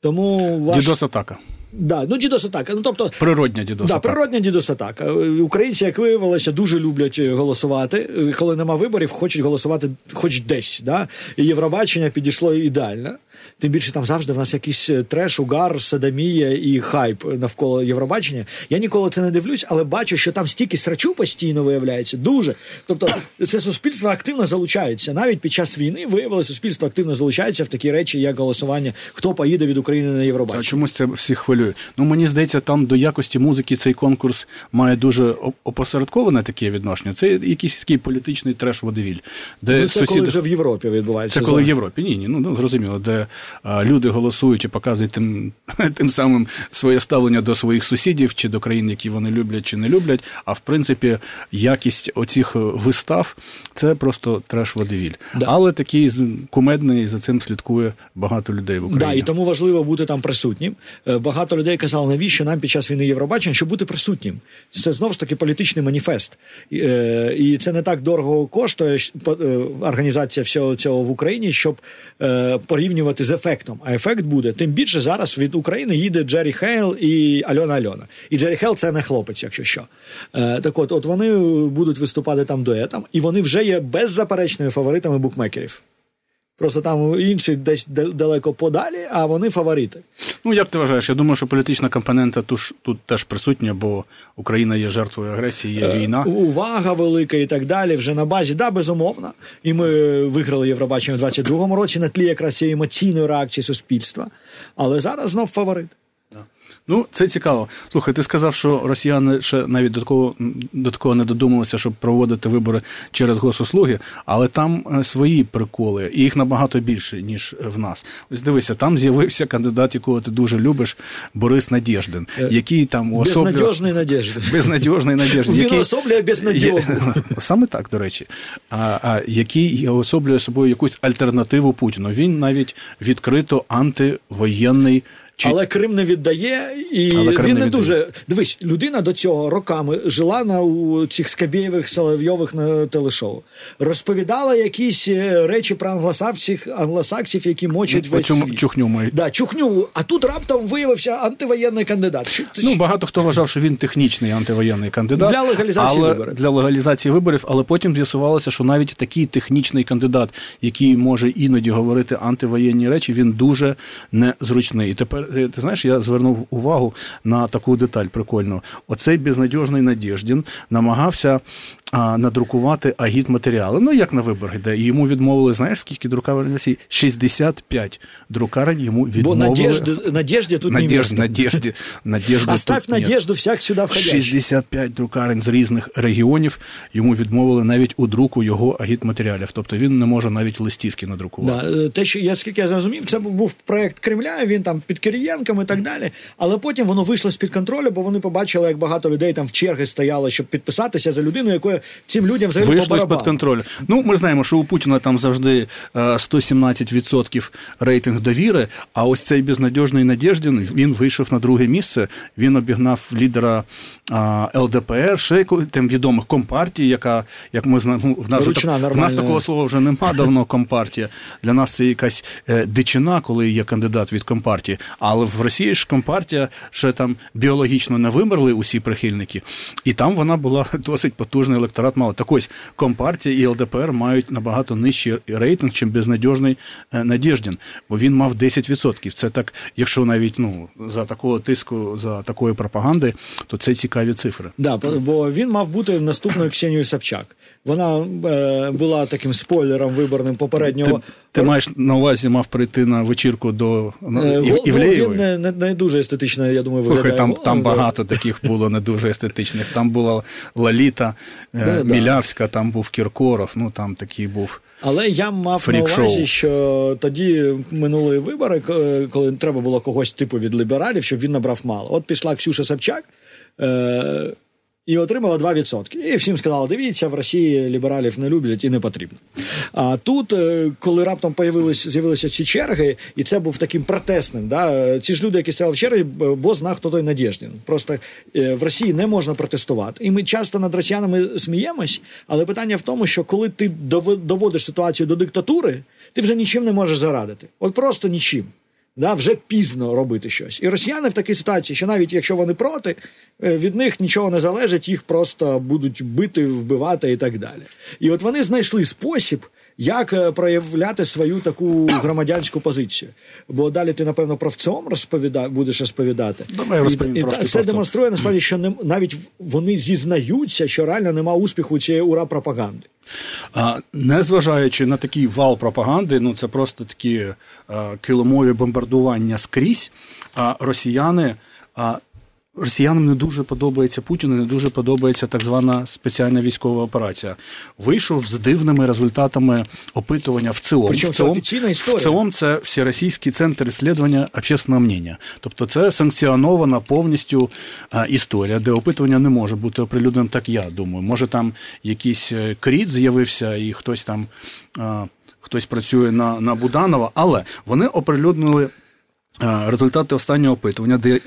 Тому ваш... Дідос атака. Да, ну дідос атака. Ну тобто Природня дідос Да, природня дідосатака. Е, Українці, як виявилося, дуже люблять е, голосувати. Е, Коли нема виборів, хочуть голосувати хоч десь. Да? І Євробачення підійшло ідеально. Тим більше там завжди в нас якийсь треш, угар, садомія і хайп навколо Євробачення. Я ніколи це не дивлюсь, але бачу, що там стільки срачу постійно виявляється. Дуже. Тобто, це суспільство активно залучається. Навіть під час війни виявилося, суспільство активно залучається в такі речі, як голосування, хто поїде від України на А Євробачення. чомусь це всіх хвилює. Ну мені здається, там до якості музики цей конкурс має дуже опосередковане таке відношення. Це якийсь такий політичний треш водевіль, де Ну, це коли вже в Європі відбувається. Це коли в. Європі. Ні, ні, ну, ну зрозуміло, де а, люди голосують і показують тим, тим самим своє ставлення до своїх сусідів чи до країн, які вони люблять чи не люблять. А в принципі, якість оцих е, вистав це просто треш водевіль. Да. Але такий кумедний за цим слідкує багато людей в Україні. Да, і тому важливо бути там присутнім. Е, Багато людей казали, навіщо нам під час війни Євробачення, щоб бути присутнім. Це знову ж таки політичний маніфест. І, е, це не так дорого коштує е, організація всього цього в Україні, щоб е, порівнювати з ефектом. А ефект буде тим більше зараз від України їде Джері Хейл і Альона Альона. І Джері Хейл це не хлопець, якщо що. Так от, от вони будуть виступати там дуетом, і вони вже є беззаперечними фаворитами букмекерів. Просто там інші десь далеко подалі, а вони фаворити. Ну, як ти вважаєш? Я думаю, що політична компонента тут, тут теж присутня, бо Україна є жертвою агресії, є війна. Увага велика і так далі. Вже на базі, да, безумовно. І ми виграли Євробачення в 22-му році на тлі якраз цієї емоційної реакції суспільства. Але зараз знов фаворит. Ну, це цікаво. Слухай, ти сказав, що росіяни ще навіть до такого, до такого не додумалися, щоб проводити вибори через госуслуги, але там е, свої приколи, і їх набагато більше, ніж в нас. Ось дивися, там з'явився кандидат, якого ти дуже любиш, Борис Надєждин, який там уособлює... Безнадіжний надіжди. Безнадіжний Надєждин. Він який... уособлює безнадіжну. Є- Саме так, до речі. А, а, який уособлює собою якусь альтернативу Путіну. Він навіть відкрито антивоєнний. Чи... Але Крим не віддає, і Але Крим він не не дуже. Дивись, людина до цього роками жила на у цих скабєєвих Соловйових на телешоу. Розповідала якісь е, речі про англосаксів, англосаксів, які мочать По весь цьому світ. чухню ми. Да, чухню. А тут раптом виявився антивоєнний кандидат. Що- Ну, багато хто вважав, що він технічний антивоєнний кандидат. Для легалізації але, виборів. Для легалізації виборів, але потім з'ясувалося, що навіть такий технічний кандидат, який може іноді говорити антивоєнні речі, він дуже незручний. І тепер ти знаєш, я звернув увагу на таку деталь прикольну. Оцей безнадіжний Надєждін намагався а, надрукувати агітматеріали. Ну, як на виборах, де йому відмовили, знаєш, скільки друкарень Росії? 65 друкарень йому відмовили. Бо Надежди, Надежді тут Надежд, не место. Надежді, Надежди Оставь тут нет. всяк сюди входящий. 65 друкарень з різних регіонів йому відмовили навіть у друку його агітматеріалів. Тобто він не може навіть листівки надрукувати. Да, е, те, що я скільки я зрозумів, це був- був проект Кремля, він там під Кирієнком і так далі. Але потім воно вийшло з-під контролю, бо вони побачили, як багато людей там в черги стояло, щоб підписатися за людину, якою цим людям взагалі Вийшло з-під контролю. Ну, ми знаємо, що у Путіна там завжди е, 117% рейтинг довіри, а ось цей безнадіжний Надєждін, він вийшов на друге місце, він обігнав лідера ЛДПР, ще там відомих компартії, яка, як ми знаємо, ну, в нас, Ручна, так- в нас такого слова вже нема давно компартія. Для нас це якась е, дичина, коли є кандидат від компартії. Але в Росії ж компартія ще там біологічно не вимерли усі прихильники, і там вона була досить потужний електорат мала. Так ось компартія і ЛДПР мають набагато нижчий рейтинг, чим безнадіжний е, Надєждін, бо він мав 10%. Це так, якщо навіть ну за такого тиску, за такої пропаганди, то це цікаві цифри. Да, бо він мав бути наступною Ксенією Собчак. Вона е, була таким спойлером виборним попереднього. ти маєш на увазі мав прийти на вечірку до ну, Е, Ів- Гол- Він не, не, не дуже естетично, я думаю, Слухай, виглядає. там, там е, багато таких було не дуже естетичних. Там була Лаліта, е. Мілявська, там був Кіркоров, ну там такий був. Але я мав Фрік-шоу. на увазі, що тоді минули вибори, коли треба було когось типу від лібералів, щоб він набрав мало. От пішла Ксюша Собчак е- і отримала 2%. І всім сказали: дивіться, в Росії лібералів не люблять і не потрібно. А тут, е, коли раптом з'явилися ці черги, і це був таким протестним. Да? Ці ж люди, які стояли в черзі, бо знав, хто той Надєждін. Просто е, в Росії не можна протестувати. І ми часто над росіянами сміємось, але питання в тому, що коли ти доводиш ситуацію до диктатури, ти вже нічим не можеш зарадити. От просто нічим. Да, вже пізно робити щось. І росіяни в такій ситуації, що навіть якщо вони проти, е, від них нічого не залежить, їх просто будуть бити, вбивати і так далі. І от вони знайшли спосіб, як е, проявляти свою таку громадянську позицію. Бо далі ти, напевно, про ВЦОМ розповіда... будеш розповідати. Давай розповім і, і, трошки та- це демонструє насправді, що не, навіть вони зізнаються, що реально нема успіху цієї ура пропаганди. Незважаючи на такий вал пропаганди, ну це просто такі а, килимові бомбардування скрізь. А росіяни. Росіянам не дуже подобається Путіну, не дуже подобається так звана спеціальна військова операція. Вийшов з дивними результатами опитування в ЦИОМ. Причому в це ЦИОМ, офіційна історія. В ЦИОМ це Всеросійський центр ісследування общественного мнення. Тобто це санкціонована повністю історія, де опитування не може бути оприлюдненим, так я думаю. Може там якийсь е, кріт з'явився і хтось там хтось працює на, на Буданова, але вони оприлюднили. Результати останнього опитування, де,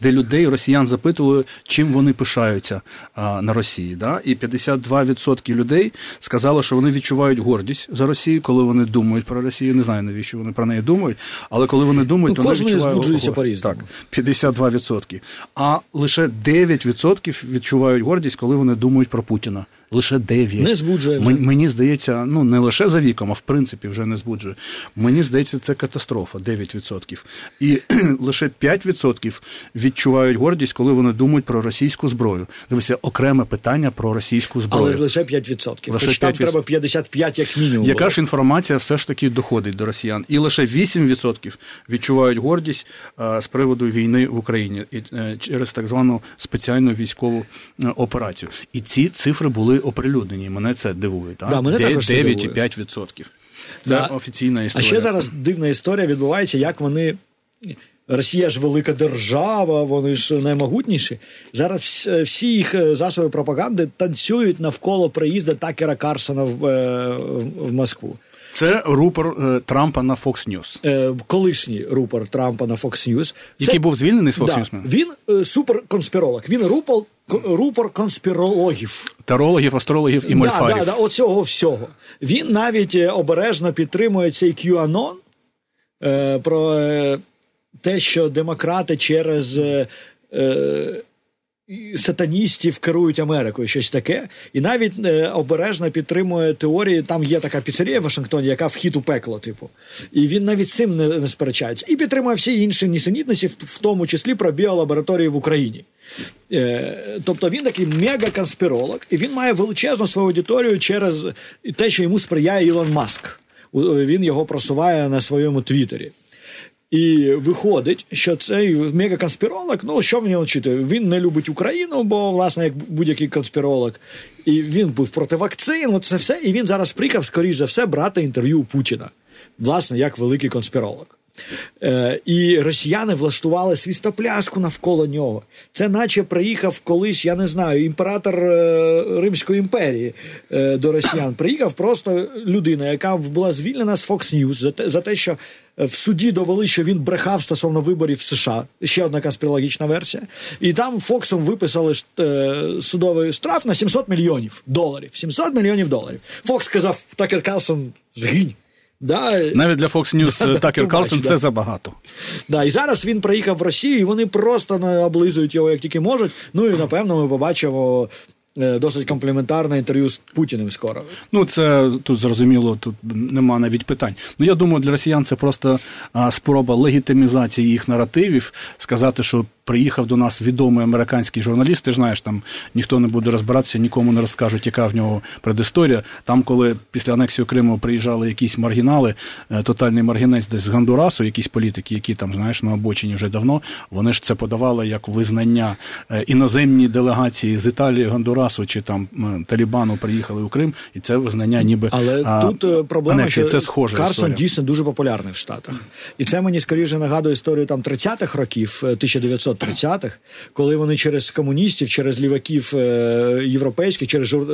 де людей, росіян запитували, чим вони пишаються на Росії. Да? І 52% людей сказали, що вони відчувають гордість за Росію, коли вони думають про Росію. Не знаю, навіщо вони про неї думають, але коли вони думають, Ну, то вони відчувають гордість. Так, 52%. А лише 9% відчувають гордість, коли вони думають про Путіна. Лише 9. Не збуджує вже. Мен- Мені здається, ну не лише за віком, а в принципі вже не збуджує. Мені здається, це катастрофа 9%. І лише 5% відчувають гордість, коли вони думають про російську зброю. Дивися, окреме питання про російську зброю. Але лише 5%. Лише там 5%. треба 55 як мінімум. Яка ж інформація все ж таки доходить до росіян? І лише 8% відчувають гордість е, з приводу війни в Україні і, е, через так звану спеціальну військову е, операцію. І ці цифри були оприлюднені. Мене це дивує. Так? Да, мене Де- також це 9,5%. Це Да. офіційна А ще зараз дивна історія відбувається, як вони. Росія ж велика держава, вони ж наймогутніші. Зараз всі їх е, засоби пропаганди танцюють навколо приїзду Такера Карсона в, е, в, в Москву. Це рупор е, Трампа на Fox News. Е, колишній рупор Трампа на Fox News. Який був звільнений з Fox да, News? Він е, суперконспіролог. Він рупор, рупор конспірологів. Тарологів, астрологів і мольфарів. да, да, оцього всього. Він навіть е, обережно підтримує цей QAnon е, про е, те, що демократи через е, е, сатаністів керують Америкою, щось таке, і навіть е, обережно підтримує теорії. Там є така піцерія в Вашингтоні, яка вхід у пекло, типу, і він навіть цим не, не сперечається. І підтримує всі інші нісенітниці, в тому числі про біолабораторії в Україні. Е, тобто він такий мега-конспіролог, і він має величезну свою аудиторію через те, що йому сприяє Ілон Маск. Він його просуває на своєму твіттері. І виходить, що цей мегаконспіролог, ну що в нього чути? Він не любить Україну, бо, власне, як будь-який конспіролог, і він був проти вакцин, це все. І він зараз приїхав, скоріш за все, брати інтерв'ю у Путіна, власне, як великий конспіролог. Е, І росіяни влаштували свістопляску навколо нього. Це наче приїхав колись, я не знаю, імператор е, Римської імперії е, до росіян. Приїхав просто людина, яка була звільнена з Fox News за те, за те, що в суді довели, що він брехав стосовно виборів в США. Ще одна конспірологічна версія. І там Фоксом виписали е, судовий штраф на 700 мільйонів доларів. 700 мільйонів доларів. Фокс сказав, Такер Калсон, згинь. Да. Навіть для Fox News да, Такер Карлсон це забагато. Да, І зараз він приїхав в Росію, і вони просто облизують його як тільки можуть. Ну і напевно ми побачимо. Е, досить комплементарне інтерв'ю з Путіним скоро. Ну це тут зрозуміло, тут нема навіть питань. Ну я думаю, для росіян це просто спроба легітимізації їх наративів, сказати, що приїхав до нас відомий американський журналіст. Ти ж знаєш, там ніхто не буде розбиратися, нікому не розкажуть, яка в нього предісторія. Там, коли після анексії Криму приїжджали якісь маргінали, е, тотальний маргінець десь з Гондурасу, якісь політики, які там знаєш на обочині вже давно, вони ж це подавали як визнання е, іноземні делегації з Італії, Гондурасу чи там Талібану приїхали у Крим, і це визнання, ніби але а, тут е, проблема анексії. що це схоже. Карсон історія. дійсно дуже популярний в Штатах, і це мені скоріше нагадує історію там 30-х років 1900 30-х, коли вони через комуністів, через ліваків е, європейських, через жур...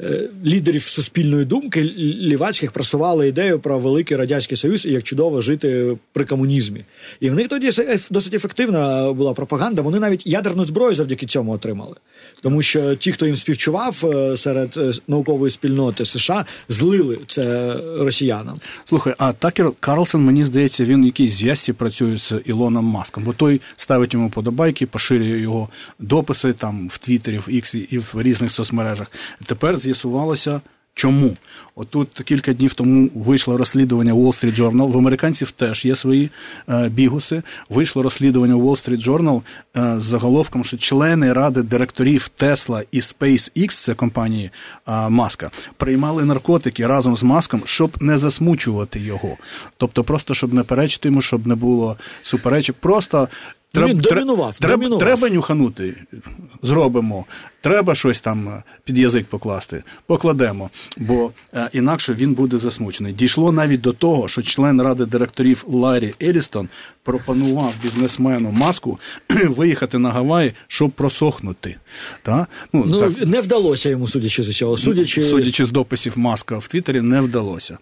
Е, лідерів суспільної думки лівацьких просували ідею про великий радянський союз і як чудово жити при комунізмі. І в них тоді досить ефективна була пропаганда. Вони навіть ядерну зброю завдяки цьому отримали. Тому що ті, хто їм співчував е, серед наукової спільноти США, злили це росіянам. Слухай, а Такер Карлсон, мені здається, він в зв'язці працює з Ілоном Маском, бо той ставить йому подобайки, поширює його дописи там в Твіттері, в X і в різних соцмережах. Тепер з'ясувалося. Чому? Отут кілька днів тому вийшло розслідування Wall Street Journal. В американців теж є свої е, бігуси. Вийшло розслідування Wall Street Journal е, з заголовком, що члени ради директорів Tesla і SpaceX, це компанії е, Маска, приймали наркотики разом з маском, щоб не засмучувати його. Тобто, просто щоб не перечити йому, щоб не було суперечок. Просто Треб, Він домінував, треба, домінував. треба нюханути, зробимо. Треба щось там е, під язик покласти, покладемо, бо е, інакше він буде засмучений. Дійшло навіть до того, що член ради директорів Ларі Елістон пропонував бізнесмену маску виїхати на Гаваї, щоб просохнути. Та? Ну, ну так, Не вдалося йому, судячи з цього. Судячи... судячи з дописів маска в Твіттері, не вдалося.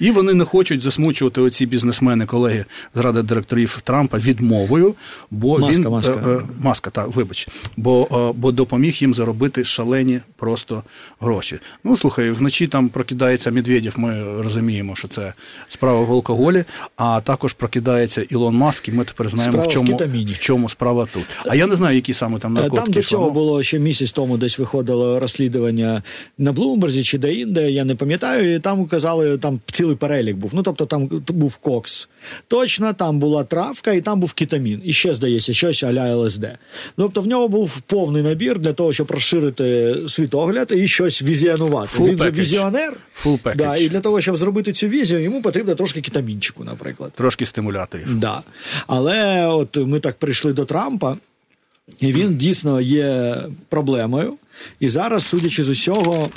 І вони не хочуть засмучувати оці бізнесмени, колеги з ради директорів Трампа відмовою, бо маска, він маска, е, маска та вибач, бо, бо допоміг їм заробити шалені просто гроші. Ну слухай, вночі там прокидається Медведєв. Ми розуміємо, що це справа в алкоголі, а також прокидається Ілон Маск, і ми тепер знаємо, в чому в, в чому справа тут. А я не знаю, які саме там наркотики. Там до цього було ще місяць тому, десь виходило розслідування на Блумберзі чи де-інде, я не пам'ятаю. і Там казали, там цілий перелік був. Ну тобто там був кокс. Точно, там була травка, і там був кетамін. І ще здається, щось аля ЛСД. Тобто в нього був повний набір для того, щоб розширити світогляд і щось візіонувати. Full Він же візіонер. Full да, І для того, щоб зробити цю візію, йому потрібно трошки кітамінчику, наприклад. Трошки стимуляторів. Да. Але от ми так прийшли до Трампа, і він дійсно є проблемою. І зараз, судячи з усього,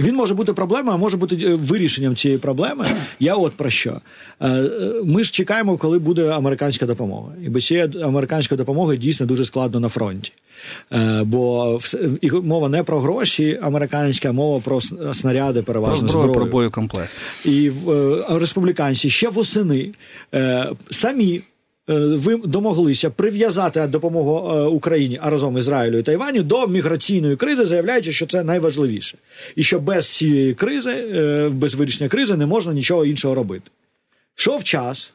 він може бути проблемою, а може бути е, вирішенням цієї проблеми. Я от про що. Е, е, ми ж чекаємо, коли буде американська допомога. І без цієї американської допомоги дійсно дуже складно на фронті. Бо мова не про гроші американська, а мова про снаряди, переважно про зброю. Про боєкомплект. І республіканці ще восени самі. Ви домоглися прив'язати допомогу Україні, а разом Ізраїлю і Тайваню до міграційної кризи, заявляючи, що це найважливіше, і що без цієї кризи, без вирішення кризи, не можна нічого іншого робити. Шов час,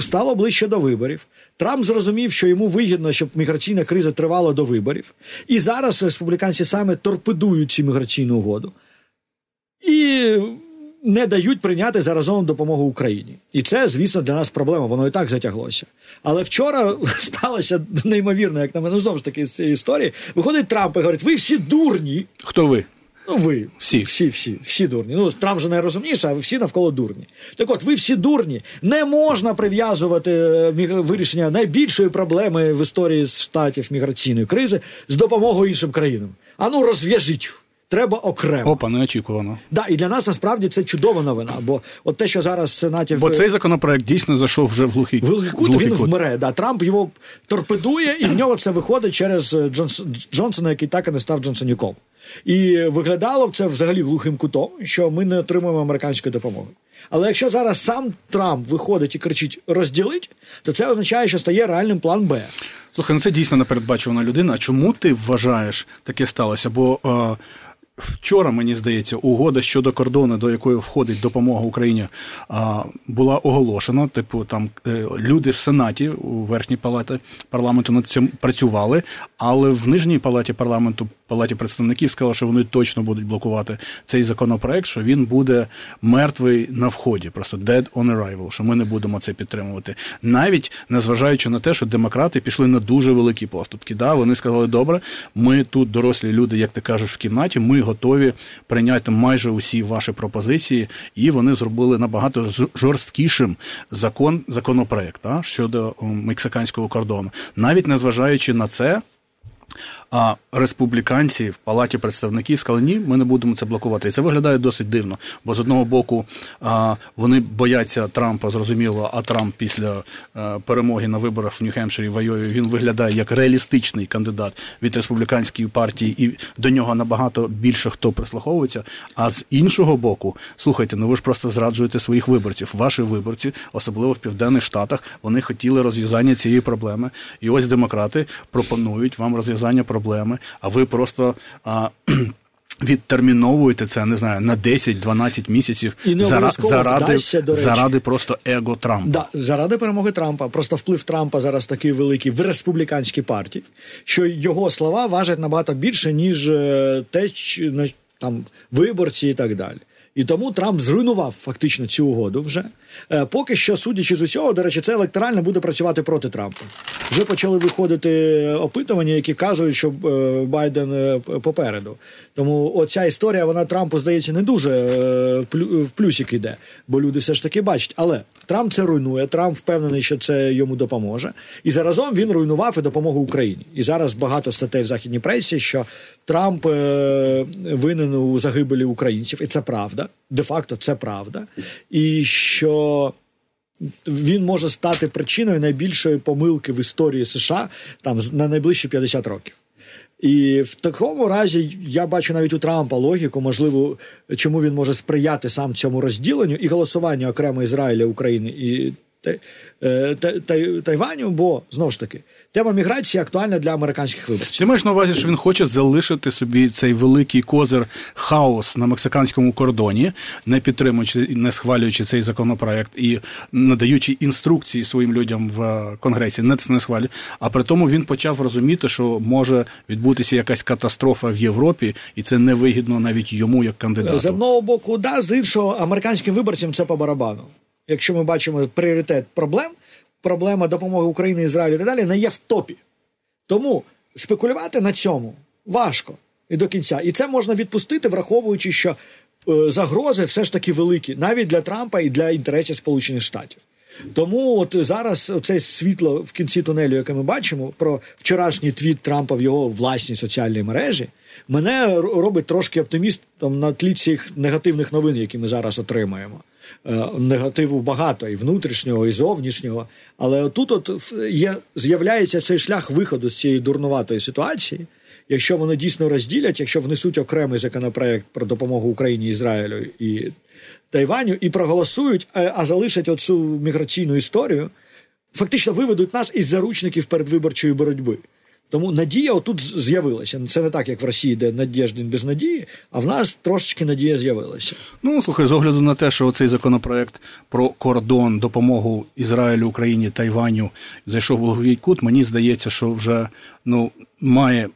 стало ближче до виборів. Трамп зрозумів, що йому вигідно, щоб міграційна криза тривала до виборів. І зараз республіканці саме торпедують цю міграційну угоду. І не дають прийняти заразом допомогу Україні. І це, звісно, для нас проблема. Воно і так затяглося. Але вчора сталося неймовірно, як на мене ну, знову ж таки з цієї історії. Виходить Трамп і говорить: ви всі дурні. Хто ви? Ну, ви всі, всі, всі, всі дурні. Ну Трамп же найрозумніше, а ви всі навколо дурні. Так от, ви всі дурні. Не можна прив'язувати е, вирішення найбільшої проблеми в історії штатів міграційної кризи з допомогою іншим країнам. А ну розв'яжіть. Треба окремо. Опа, неочікувано. Да, і для нас насправді це чудова новина. Бо от те, що зараз в Сенаті бо цей законопроект дійсно зайшов вже в глухий, в глухий кут. Він кут. вмре. Да, Трамп його торпедує, і в нього це виходить через е, Джонс... Джонсона, який так і не став Джонсоніком. І виглядало б це взагалі глухим кутом, що ми не отримуємо американської допомоги. Але якщо зараз сам Трамп виходить і кричить розділить, то це означає, що стає реальним план Б. Слухай, ну це дійсно непередбачувана людина. А чому ти вважаєш таке сталося? Бо е, Вчора, мені здається, угода щодо кордону, до якої входить допомога Україні, була оголошена. Типу, там е, люди в Сенаті у верхній палаті парламенту над цим працювали, але в нижній палаті парламенту, палаті представників, сказали, що вони точно будуть блокувати цей законопроект, що він буде мертвий на вході, просто dead on arrival, що ми не будемо це підтримувати. Навіть незважаючи на те, що демократи пішли на дуже великі поступки. Да, Вони сказали, добре, ми тут дорослі люди, як ти кажеш, в кімнаті. ми готові прийняти майже усі ваші пропозиції, і вони зробили набагато жорсткішим закон законопроект а, щодо мексиканського кордону, навіть незважаючи на це. А республіканці в палаті представників сказали, ні, ми не будемо це блокувати. І це виглядає досить дивно. Бо з одного боку вони бояться Трампа, зрозуміло, а Трамп після е, перемоги на виборах в Нью-Хемпширі в Айові, він виглядає як реалістичний кандидат від республіканської партії, і до нього набагато більше хто прислуховується. А з іншого боку, слухайте, ну ви ж просто зраджуєте своїх виборців. Ваші виборці, особливо в південних штатах, вони хотіли розв'язання цієї проблеми. І ось демократи пропонують вам розв'язання проблеми, а ви просто. А, Відтерміновуєте це, не знаю, на 10-12 місяців і не заради, вдасться, до речі. заради просто его Трампа. Да, заради перемоги Трампа. Просто вплив Трампа зараз такий великий в республіканській партії, що його слова важать набагато більше, ніж е, те, там виборці і так далі. І тому Трамп зруйнував фактично цю угоду вже. Е, поки що, судячи з усього, до речі, це електорально буде працювати проти Трампа. Вже почали виходити опитування, які кажуть, що е, Байден е, попереду. Тому оця історія вона Трампу здається не дуже в плюсик іде, бо люди все ж таки бачать. Але Трамп це руйнує. Трамп впевнений, що це йому допоможе. І заразом він руйнував і допомогу Україні. І зараз багато статей в західній пресі, що Трамп винен у загибелі українців, і це правда. Де факто це правда. І що він може стати причиною найбільшої помилки в історії США там на найближчі 50 років. І в такому разі я бачу навіть у Трампа логіку, можливо, чому він може сприяти сам цьому розділенню і голосуванню окремо Ізраїля, України і Е, Тайваню, бо знову ж таки тема міграції актуальна для американських виборців. Ти маєш на увазі, що він хоче залишити собі цей великий козир хаос на мексиканському кордоні, не підтримуючи, не схвалюючи цей законопроект і надаючи інструкції своїм людям в конгресі, не це не схвалює. А при тому він почав розуміти, що може відбутися якась катастрофа в Європі, і це невигідно навіть йому як кандидату. З одного боку, да, з іншого американським виборцям це по барабану якщо ми бачимо пріоритет проблем, проблема допомоги Україні, Ізраїлю і так далі не є в топі. Тому спекулювати на цьому важко і до кінця. І це можна відпустити, враховуючи, що е, загрози все ж таки великі, навіть для Трампа і для інтересів Сполучених Штатів. Тому от зараз це світло в кінці тунелю, яке ми бачимо, про вчорашній твіт Трампа в його власній соціальній мережі, мене робить трошки оптимістом на тлі цих негативних новин, які ми зараз отримаємо. Е, негативу багато і внутрішнього, і зовнішнього. Але тут от є з'являється цей шлях виходу з цієї дурнуватої ситуації. Якщо вони дійсно розділять, якщо внесуть окремий законопроект про допомогу Україні, Ізраїлю і Тайваню і проголосують, е, а залишать оцю міграційну історію, фактично виведуть нас із заручників передвиборчої боротьби. Тому надія отут з'явилася. Це не так, як в Росії, де надіждень без надії, а в нас трошечки надія з'явилася. Ну, слухай, з огляду на те, що цей законопроект про кордон, допомогу Ізраїлю, Україні, Тайваню зайшов в головний кут, мені здається, що вже ну, має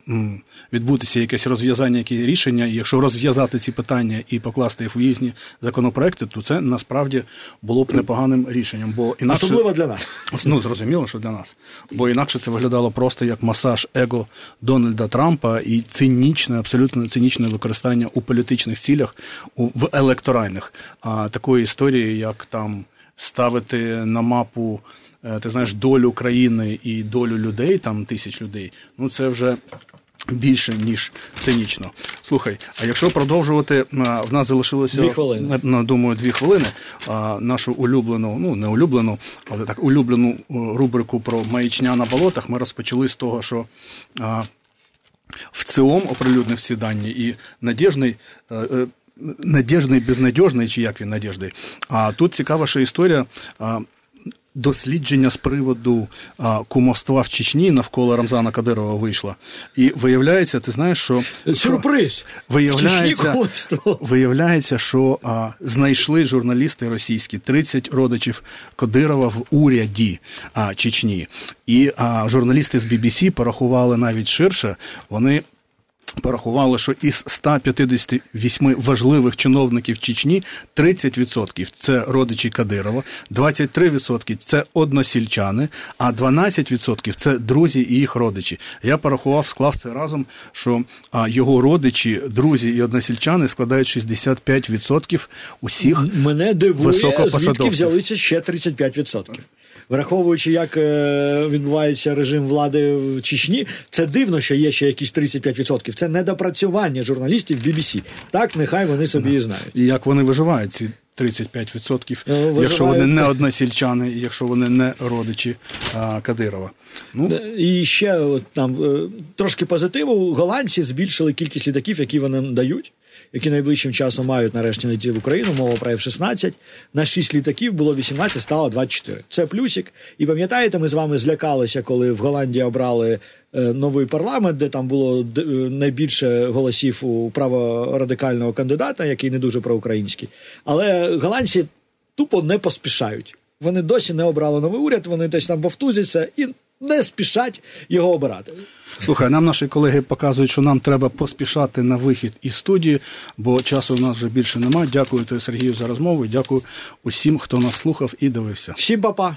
відбутися якесь розв'язання, якесь рішення. І якщо розв'язати ці питання і покласти їх в різні законопроекти, то це насправді було б непоганим рішенням. Бо інакше... Особливо для нас. Ну, зрозуміло, що для нас. Бо інакше це виглядало просто як масаж его Дональда Трампа і цинічне, абсолютно цинічне використання у політичних цілях, у, в електоральних а, такої історії, як там ставити на мапу, ти знаєш, долю країни і долю людей, там тисяч людей, ну це вже. Більше ніж цинічно. Слухай, а якщо продовжувати, в нас залишилося Дві хвилини. думаю, дві хвилини. Нашу улюблену, ну не улюблену, але так улюблену рубрику про маячня на болотах ми розпочали з того, що в ЦИОМ оприлюднив всі дані і надіжний. е, е, Надіжний, безнадіжний, чи як він надіжний. А тут цікава ще історія. Дослідження з приводу а, кумовства в Чечні навколо Рамзана Кадирова вийшло. І виявляється, ти знаєш, що Сюрприз. Виявляється, виявляється, що а, знайшли журналісти російські 30 родичів Кадирова в уряді а, Чечні. І а, журналісти з BBC порахували навіть ширше. Вони порахували, що із 158 важливих чиновників Чечні 30% – це родичі Кадирова, 23% – це односільчани, а 12% – це друзі і їх родичі. Я порахував, склав це разом, що його родичі, друзі і односільчани складають 65% усіх. Мене дивує, звідки взялися ще 35%. Враховуючи, як е, відбувається режим влади в Чечні, це дивно, що є ще якісь 35%. Це недопрацювання журналістів BBC. Так, нехай вони собі і знають. І як вони виживають ці 35%, Ну, виживають якщо вони не односільчани, якщо вони не родичі а, Кадирова. Ну, І ще от, там е, трошки позитиву. Голландці збільшили кількість літаків, які вони дають, які найближчим часом мають нарешті летіти в Україну. Мова про F-16. На 6 літаків було 18, стало 24. Це плюсик. І пам'ятаєте, ми з вами злякалися, коли в Голландії обрали е, новий парламент, де там було е, найбільше голосів у праворадикального кандидата, який не дуже проукраїнський. Але голландці тупо не поспішають. Вони досі не обрали новий уряд, вони десь там вовтузяться і не спішать його обирати. Слухай, нам наші колеги показують, що нам треба поспішати на вихід із студії, бо часу у нас вже більше немає. Дякую тобі, Сергію, за розмову. Дякую усім, хто нас слухав і дивився. Всім па-па!